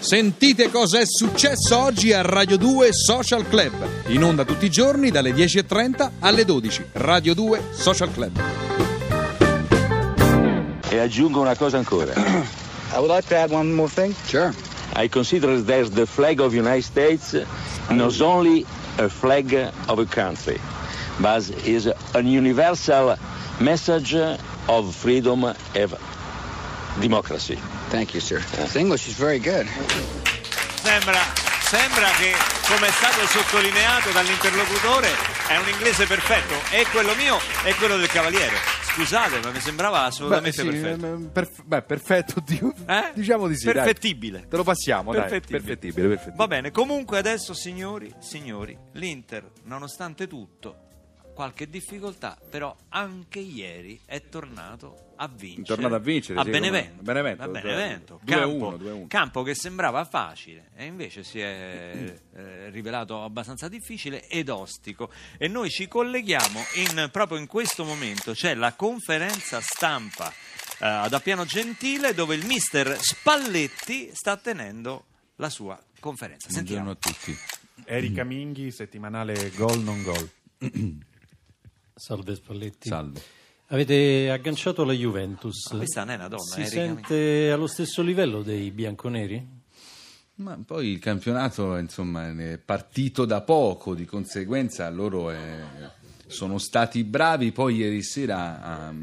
Sentite cosa è successo oggi a Radio 2 Social Club. In onda tutti i giorni dalle 10.30 alle 12. Radio 2 Social Club. E aggiungo una cosa ancora. I would like to add one more thing. Sure. I consider that the flag of the United States not only a flag of a country, but is a universal message of freedom and democracy. Thank you, sir. The English is very good. Sembra, sembra che, come è stato sottolineato dall'interlocutore, è un inglese perfetto. E quello mio e quello del cavaliere. Scusate, ma mi sembrava assolutamente Beh, sì, perfetto. ehm, perf- beh, perfetto. Eh? Diciamo di sì. dai. Perfettibile. Te lo passiamo, dai. Perfettibile. Perfettibile, perfettibile. Va bene, comunque adesso signori, signori, l'Inter, nonostante tutto, qualche difficoltà, però anche ieri è tornato a vincere. Tornato a vincere, a sì, Benevento. Benevento, a Benevento. 2-1, Campo, 2-1. campo che sembrava facile e invece si è eh, rivelato abbastanza difficile ed ostico. E noi ci colleghiamo in- proprio in questo momento, c'è la conferenza stampa eh, ad Appiano Gentile dove il mister Spalletti sta tenendo la sua conferenza. Buongiorno Sentiamo. a tutti. Erika Minghi, settimanale Gol non gol. Salve Spalletti. Salve. Avete agganciato la Juventus. Ma questa non è una donna, Si Erika sente allo stesso livello dei bianconeri? Ma poi il campionato insomma è partito da poco, di conseguenza loro eh, sono stati bravi poi ieri sera a,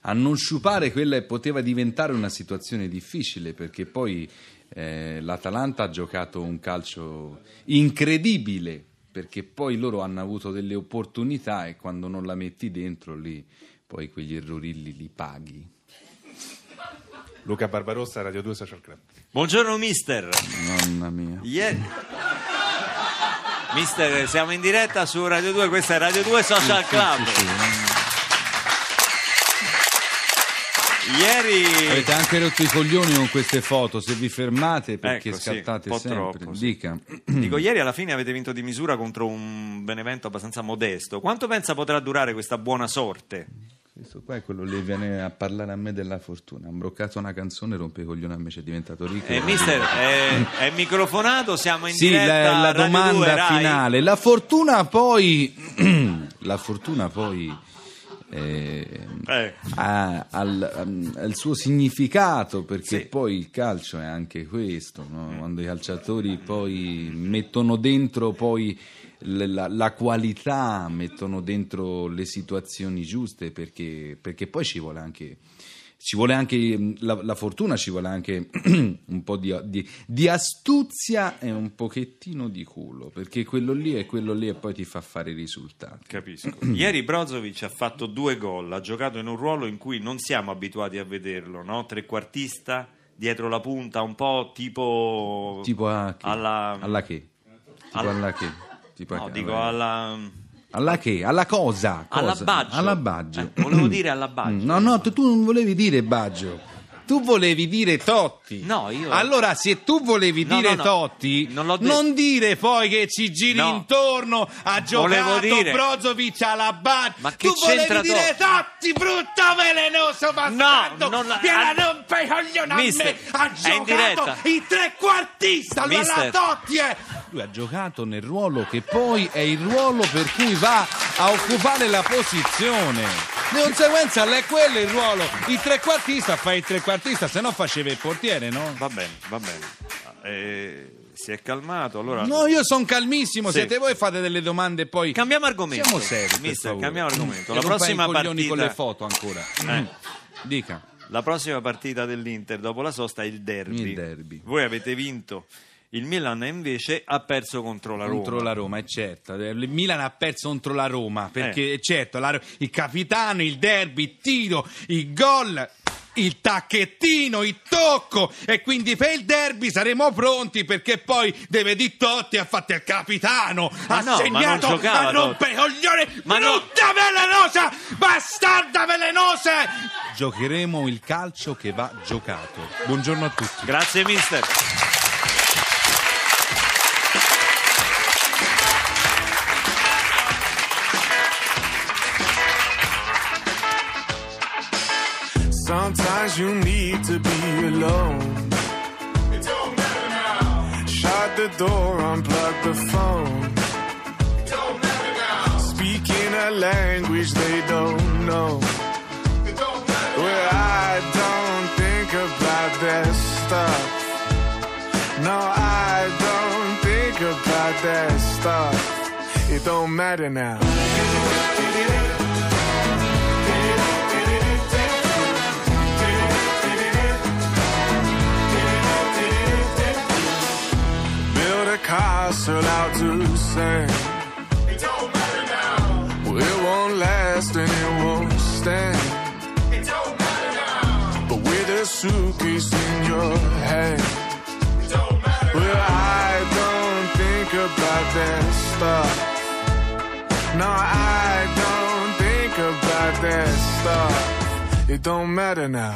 a non sciupare quella che poteva diventare una situazione difficile perché poi eh, l'Atalanta ha giocato un calcio incredibile perché poi loro hanno avuto delle opportunità e quando non la metti dentro lì poi quegli errorilli li paghi. Luca Barbarossa, Radio 2 Social Club. Buongiorno mister. Mamma mia. Ieri- Mister, siamo in diretta su Radio 2, questa è Radio 2 Social Club. Ieri Avete anche rotto i coglioni con queste foto, se vi fermate perché Ecco, sì, scattate po' sempre. troppo, sì. Dica. Dico, ieri alla fine avete vinto di misura contro un Benevento abbastanza modesto. Quanto pensa potrà durare questa buona sorte? Questo qua è quello che viene a parlare a me della fortuna. Ha imbroccato una canzone, rompe i coglioni a me, ci è diventato ricco. Eh, mister, è, è microfonato, siamo in Sì, diretta la, la Radio domanda 2, Rai. finale. La fortuna poi... la fortuna poi... eh, Eh. ha il- ha il suo significato perché Sì. poi il calcio è anche questo no? quando i calciatori poi mettono dentro poi la, la qualità mettono dentro le situazioni giuste perché, perché poi ci vuole anche ci vuole anche mh, la, la fortuna, ci vuole anche un po' di, di- di astuzia e un pochettino di culo, perché quello lì è quello lì e poi ti fa fare i risultati. Capisco. Ieri Brozovic ha fatto due gol, ha giocato in un ruolo in cui non siamo abituati a vederlo, no? Trequartista, dietro la punta, un po' tipo... Tipo a che? Alla... Alla che? Tipo Alla- alla che? Tipo a No, che? dico alla... Alla che? Alla cosa? Alla Cosa? Baggio. Alla Baggio. Eh, volevo dire alla Baggio. No, no, tu non volevi dire Baggio. Tu volevi dire Totti. No, io- Allora, se tu volevi No, dire no, no. Totti, Non detto. dire poi che ci giri No. intorno a giocato dire- Brozovic alla Baggio. Ma che tu volevi c'entra dire Totti, brutto velenoso bastardo. non la- Viene a rompere i coglioni a me. Ha giocato il trequartista. Mister. Totti è... Lui ha giocato nel ruolo che poi è il ruolo per cui va a occupare la posizione. Di conseguenza è quello il ruolo. Il trequartista fa il trequartista, se no faceva il portiere, no? Va bene, va bene. Eh, si è calmato, allora... No, io sono calmissimo, Sì. siete voi e fate delle domande e poi... Cambiamo argomento. Siamo seri, Mister, cambiamo argomento. E La rompai prossima partita... con le foto ancora. Eh. Dica. La prossima partita dell'Inter dopo la sosta è il derby. Il derby. Voi avete vinto. Il Milan invece ha perso contro la Roma. Contro la Roma, è certo. Il Milan ha perso contro la Roma perché Eh. certo, la- il capitano, il derby, il tiro, il gol, il tacchettino, il tocco e quindi per il derby saremo pronti perché poi deve di Totti ha fatto il capitano, Ma ha no, ma non segnato giocava a rompere i coglioni, Ma no. brutta velenosa, bastarda velenosa. Giocheremo il calcio che va giocato. Buongiorno a tutti. Grazie mister. Sometimes you need to be alone. It don't matter now. Shut the door, unplug the phone. It don't matter now. Speaking a language they don't know. It don't matter. Well, I don't think about that stuff. No, I don't think about that stuff. It don't matter now. Castle out to sand. It don't matter now. Well, it won't last and it won't stand. It don't matter now. But with a suitcase in your hand. It don't matter well, I don't think about that stuff. No, I don't think about that stuff. It don't matter now.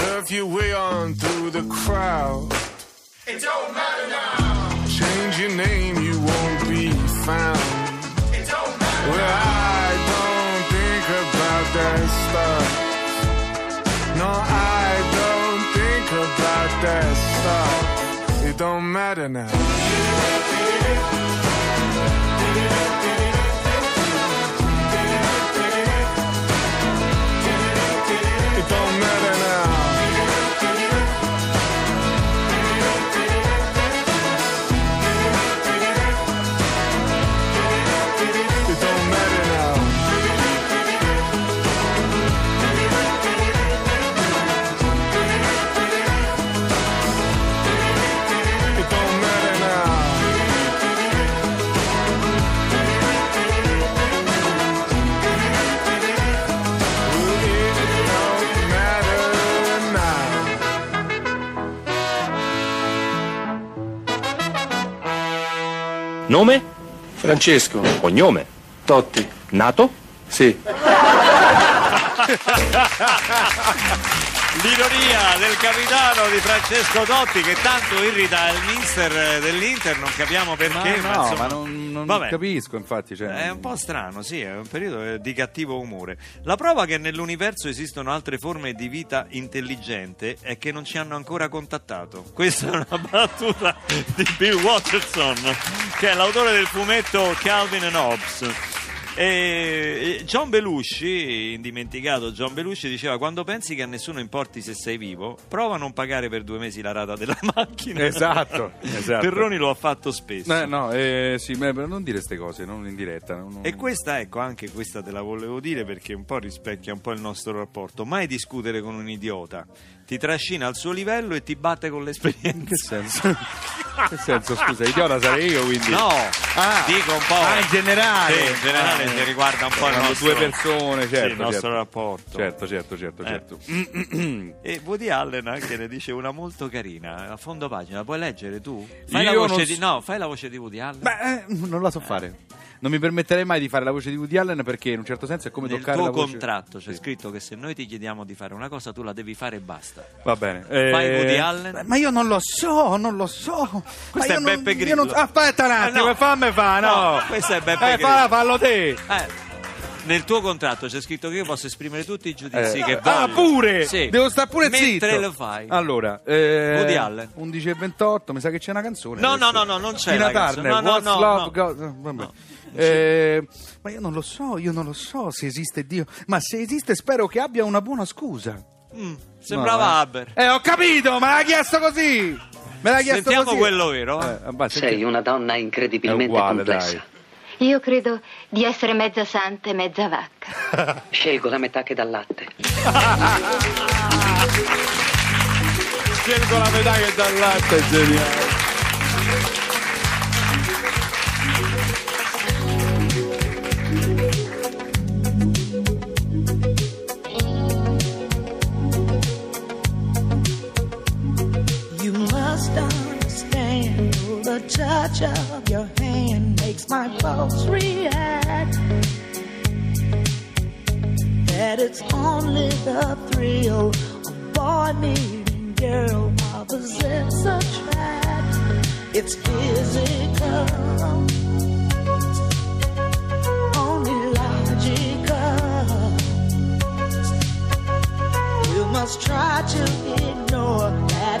Surf your way on through the crowd. It don't matter now. Change your name, you won't be found. It don't matter well, I don't think about that stuff. No, I don't think about that stuff. It don't matter now. Nome? Francesco, Cognome? Totti, Nato? sì. L'ironia del capitano di Francesco Totti che tanto irrita il mister dell'Inter, non capiamo perché. Ma ma no, insomma- ma non, non Vabbè. capisco, infatti. Cioè, È un po' strano, sì, è un periodo eh, di cattivo umore. La prova che nell'universo esistono altre forme di vita intelligente è che non ci hanno ancora contattato. Questa è una battuta di Bill Watterson, che è l'autore del fumetto Calvin and Hobbes. E John Belushi, indimenticato John Belushi, diceva: Quando pensi che a nessuno importi se sei vivo, prova a non pagare per due mesi la rata della macchina. Esatto, esatto. Perroni lo ha fatto spesso. Eh, no, eh, sì, non dire queste cose, non in diretta. non- non- E questa, ecco, anche questa te la volevo dire perché un po' rispecchia un po' il nostro rapporto. Mai discutere con un idiota. Ti trascina al suo livello e ti batte con In che l'esperienza. senso? che senso, scusa, idiota sarei io, quindi... No, Ah. dico un po'. Ah, in generale? Sì, in generale Ah, che riguarda un po' il nostro, due persone, certo, sì, il nostro certo. rapporto. Certo, certo, certo, Eh. certo. E Woody Allen anche ne dice una molto carina, a fondo pagina, puoi leggere tu? Fai la Io voce non di no, fai la voce di Woody Allen. Beh, eh, non la so fare. Non mi permetterei mai di fare la voce di Woody Allen perché in un certo senso è come Nel toccare tuo la voce... contratto c'è Sì. scritto che se noi ti chiediamo di fare una cosa tu la devi fare e basta. Va bene. Fai Eh, Woody Allen? Ma io non lo so, non lo so. Questo è non- Beppe io Grillo. non- Aspetta un attimo, Ah, no. fammi fa, no. No, questo è Beppe Eh, Grillo. fa, fallo te. Eh, nel tuo contratto c'è scritto che io posso esprimere tutti i giudizi Eh, che ah, voglio. pure? Sì. Devo stare pure Mentre zitto. lo fai. Allora, eh, Woody Allen. 11 e 28, mi sa che c'è una canzone. No, adesso. no, no, no, non c'è Tina. Turner, No, no, What's no, Love no. Got- eh, vabbè. No. Eh, ma io non lo so, io non lo so se esiste Dio. Ma se esiste spero che abbia una buona scusa. Mm, sembrava No, eh. Haber. Eh, ho capito, me l'ha chiesto così. Me l'ha chiesto Sentiamo così. quello vero? Eh, vabbè, Sei una donna incredibilmente uguale, complessa. Io credo di essere mezza santa e mezza vacca. Scelgo la metà che dà latte. Scelgo la metà che dà latte, geniale. Touch of my pulse react. That it's only the thrill of boy meeting girl opposites attract. It's physical, only logical. You must try to ignore that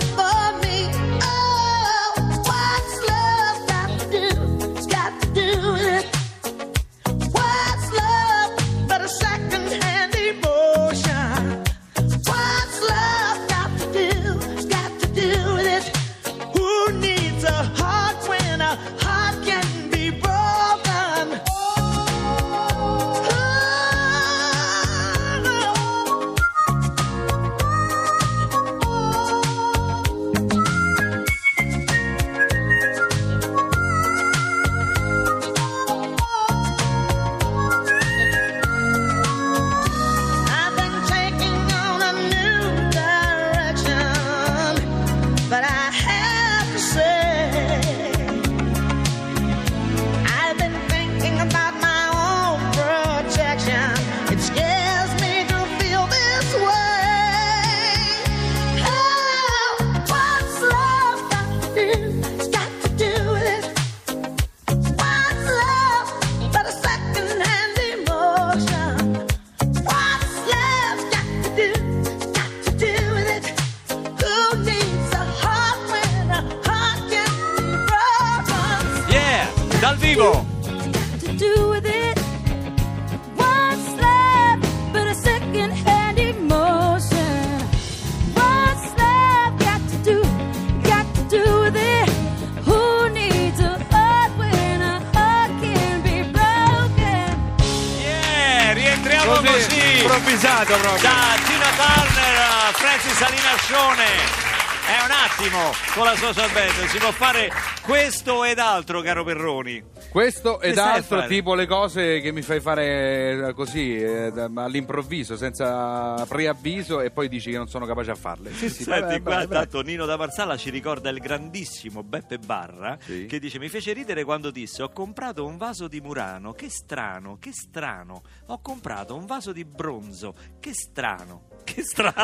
così. improvvisato proprio. Da Tina Turner a Francis Salinascione. È un attimo con la social band si può fare questo ed altro, caro Perroni. Questo ed altro, tipo le cose che mi fai fare eh, così eh, all'improvviso, senza preavviso, e poi dici che non sono capace a farle. Sì, sì, Senti, vai, qua vai, vai. tanto Nino da Marsala ci ricorda il grandissimo Beppe Barra Sì. che dice mi fece ridere quando disse ho comprato un vaso di Murano, che strano, che strano. Ho comprato un vaso di bronzo, che strano, che strano.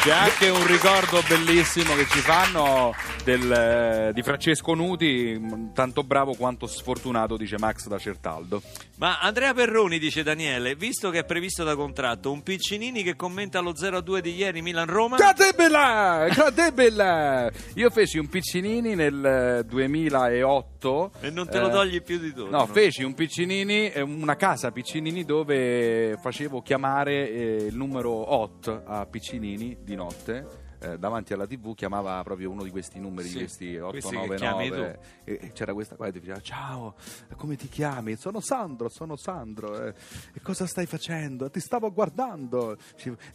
C'è anche un ricordo bellissimo che ci fanno del, eh, di Francesco Nuti, mh, tanto bravo quanto sfortunato, dice Max da Certaldo. Ma Andrea Perroni, dice Daniele, visto che è previsto da contratto un Piccinini che commenta lo 0-2 di ieri Milan-Roma... Credibile! Credibile! Io feci un piccinini nel eh, 2008. E non te lo eh, togli più di tutto. No, feci un piccinini, eh, una casa piccinini dove facevo chiamare eh, il numero hot a piccinini di notte. Eh, davanti alla tv chiamava proprio uno di questi numeri, Sì, questi questi che 899 chiami tu. e, e c'era questa qua che ti diceva ciao, come ti chiami? Sono Sandro, sono Sandro eh, e cosa stai facendo? Ti stavo guardando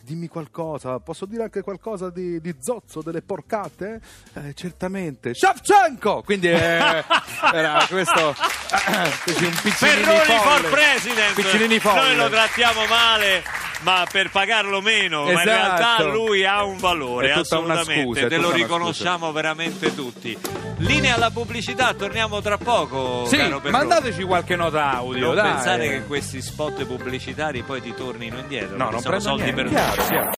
dimmi qualcosa, posso dire anche qualcosa di, di zozzo, delle porcate? "Eh, certamente Shevchenko! quindi eh, era questo un piccinini Perroni for president piccinini folle noi lo trattiamo male ma per pagarlo meno ma in Esatto. realtà lui ha un valore assolutamente scusa, te lo riconosciamo veramente tutti linea alla pubblicità torniamo tra poco sì, mandateci qualche nota audio non dai. pensare che questi spot pubblicitari poi ti tornino indietro no, non sono soldi niente, per chiaro, chiaro.